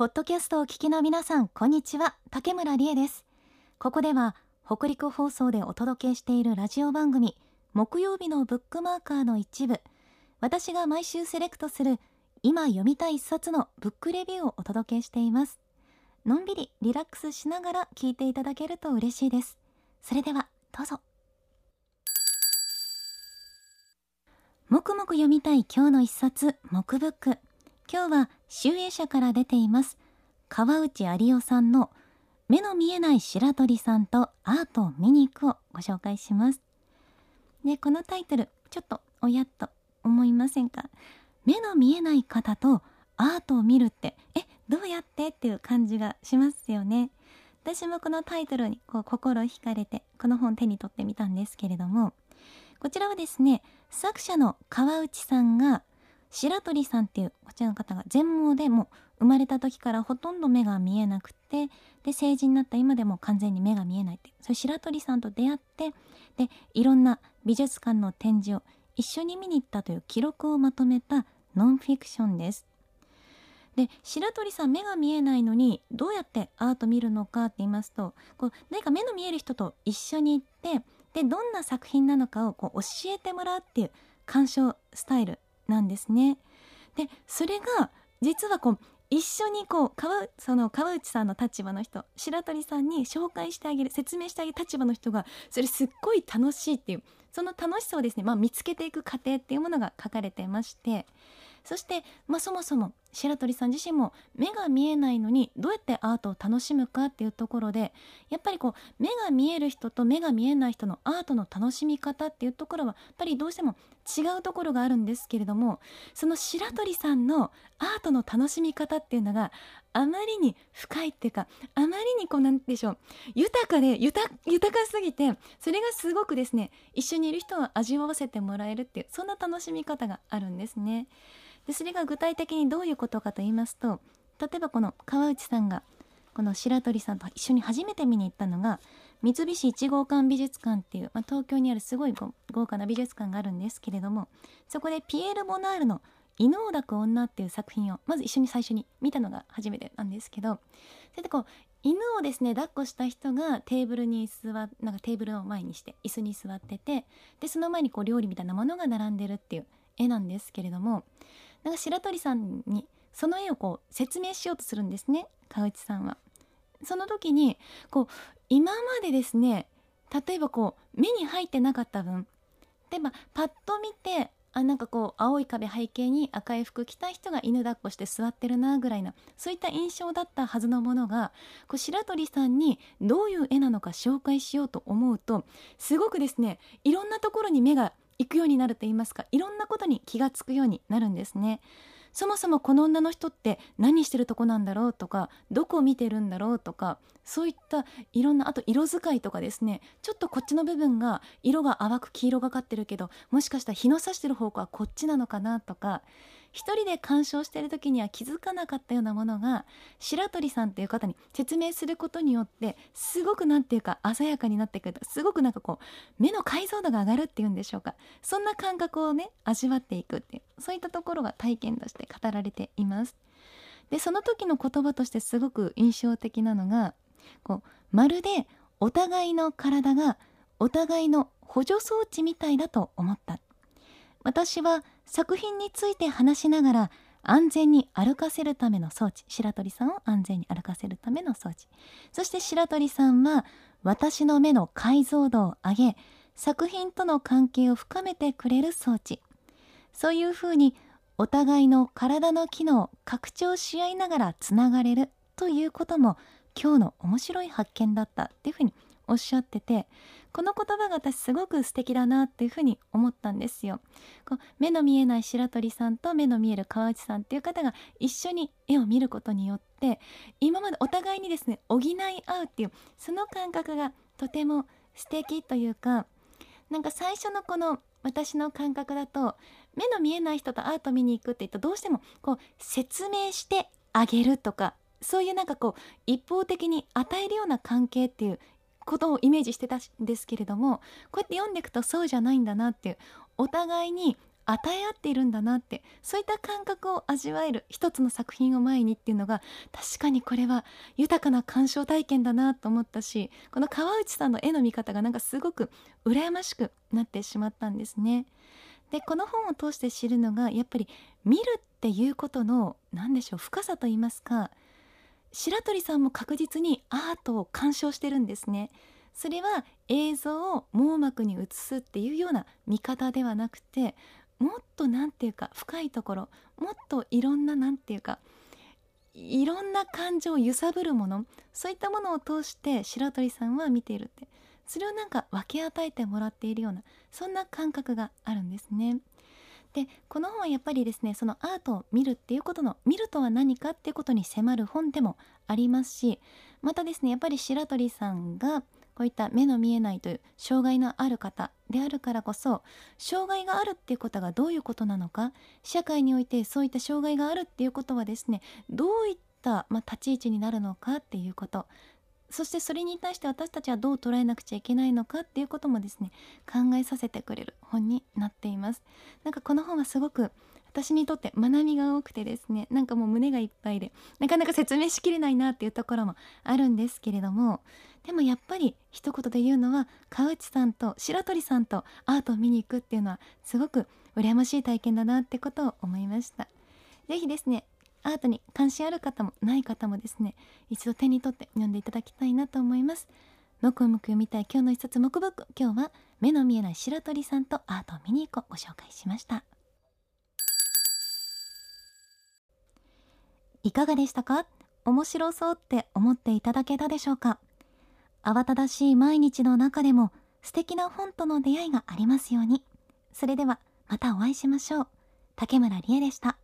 ポッドキャストを聞きの皆さんこんにちは。竹村理恵です。ここでは北陸放送でお届けしているラジオ番組木曜日のブックマーカーの一部。私が毎週セレクトする今読みたい一冊のブックレビューをお届けしています。のんびりリラックスしながら聞いていただけると嬉しいです。それではどうぞ。もくもく読みたい今日の一冊木ブック。今日は集英社から出ています。川内有夫さんの目の見えない白鳥さんとアートを見に行くをご紹介します。でこのタイトルちょっとおやっと思いませんか？目の見えない方とアートを見るってえどうやって？っていう感じがしますよね。私もこのタイトルにこう心惹かれてこの本手に取ってみたんですけれどもこちらはですね作者の川内さんが白鳥さんっていうこちらの方が全盲でも生まれた時からほとんど目が見えなくてで成人になった今でも完全に目が見えないってそういう白鳥さんと出会ってでいろんな美術館の展示を一緒に見に行ったという記録をまとめたノンフィクションです。で白鳥さん目が見えないのにどうやってアート見るのかって言いますとこう何か目の見える人と一緒に行ってでどんな作品なのかをこう教えてもらうっていう鑑賞スタイルなんですね。でそれが実はこう一緒にこう川その川内さんの立場の人白鳥さんに紹介してあげる説明してあげる立場の人がそれすっごい楽しいっていうその楽しさをですね、まあ、見つけていく過程っていうものが書かれてましてそして、まあ、そもそも白鳥さん自身も目が見えないのにどうやってアートを楽しむかっていうところでやっぱりこう目が見える人と目が見えない人のアートの楽しみ方っていうところはやっぱりどうしても違うところがあるんですけれどもその白鳥さんのアートの楽しみ方っていうのがあまりに深いっていうかあまりにこうなんでしょう豊かで豊かすぎてそれがすごくですね一緒にいる人は味わわせてもらえるっていうそんな楽しみ方があるんですね。でそれが具体的にどういうことかと言いますと例えばこの川内さんがこの白鳥さんと一緒に初めて見に行ったのが三菱一号館美術館っていう、まあ、東京にあるすごい豪華な美術館があるんですけれどもそこでピエール・ボナールの「犬を抱く女」っていう作品をまず一緒に最初に見たのが初めてなんですけどそれでこう犬をですね抱っこした人がテーブルに座なんかテーブルの前にして椅子に座っててでその前にこう料理みたいなものが並んでるっていう絵なんですけれどもなんか白鳥さんにその絵をこう説明しようとするんですね川内さんは。その時にこう今までですね例えばこう目に入ってなかった分例えばパッと見てあなんかこう青い壁背景に赤い服着た人が犬抱っこして座ってるなぐらいなそういった印象だったはずのものがこう白鳥さんにどういう絵なのか紹介しようと思うとすごくですねいろんなところに目が行くようになると言いますかいろんなことに気がつくようになるんですね。そもそもこの女の人って何してるとこなんだろうとかどこを見てるんだろうとかそういったいろんなあと色使いとかですねちょっとこっちの部分が色が淡く黄色がかってるけどもしかしたら日の差してる方向はこっちなのかなとか一人で鑑賞している時には気づかなかったようなものが白鳥さんっていう方に説明することによってすごく何て言うか鮮やかになってくるすごくなんかこう目の解像度が上がるっていうんでしょうかそんな感覚をね味わっていくっていうそういったところが体験として語られています。でその時の言葉としてすごく印象的なのがこうまるでお互いの体がお互いの補助装置みたいだと思った私は作品について話しながら安全に歩かせるための装置。白鳥さんを安全に歩かせるための装置。そして白鳥さんは私の目の解像度を上げ作品との関係を深めてくれる装置。そういうふうにお互いの体の機能を拡張し合いながらつながれるということも今日の面白い発見だったっていうふうにおっしゃっててこの言葉が私すごく素敵だなっていうふうに思ったんですよ。こう目の見えない白鳥さんと目の見える川内さんっていう方が一緒に絵を見ることによって今までお互いにですね補い合うっていうその感覚がとても素敵というかなんか最初のこの私の感覚だと目の見えない人とアート見に行くって言うとどうしてもこう説明してあげるとかそういうなんかこう一方的に与えるような関係っていうことをイメージしてたんですけれどもこうやって読んでいくとそうじゃないんだなっていうお互いに与え合っているんだなってそういった感覚を味わえる一つの作品を前にっていうのが確かにこれは豊かな鑑賞体験だなと思ったしこの川内さんの絵の見方がなんかすごく羨ましくなってしまったんですね。でこの本を通して知るのがやっぱり見るっていうことの何でしょう深さと言いますか白鳥さんも確実にアートを鑑賞してるんですね。それは映像を網膜に映すっていうような見方ではなくてもっと何て言うか深いところもっといろんな何て言うかいろんな感情を揺さぶるものそういったものを通して白鳥さんは見ているってそれをなんか分け与えてもらっているようなそんな感覚があるんですね。でこの本はやっぱりですねそのアートを見るっていうことの見るとは何かっていうことに迫る本でもありますしまたですねやっぱり白鳥さんがこういった目の見えないという障害のある方であるからこそ障害があるっていうことがどういうことなのか社会においてそういった障害があるっていうことはですねどういった、まあ、立ち位置になるのかっていうことそしてそれに対して私たちはどう捉えなくちゃいけないのかっていうこともですね考えさせてくれる本になっています。なんかこの本はすごく私にとって学びが多くてですねなんかもう胸がいっぱいでなかなか説明しきれないなっていうところもあるんですけれどもでもやっぱり一言で言うのは川内さんと白鳥さんとアートを見に行くっていうのはすごく羨ましい体験だなってことを思いました。是非ですねアートに関心ある方もない方もですね一度手に取って読んでいただきたいなと思います。もくもく読みたい今日の一冊木ブック今日は目の見えない白鳥さんとアートを見に行こうご紹介しました。いかがでしたか？面白そうって思っていただけたでしょうか？慌ただしい毎日の中でも素敵な本との出会いがありますように。それではまたお会いしましょう。竹村理恵でした。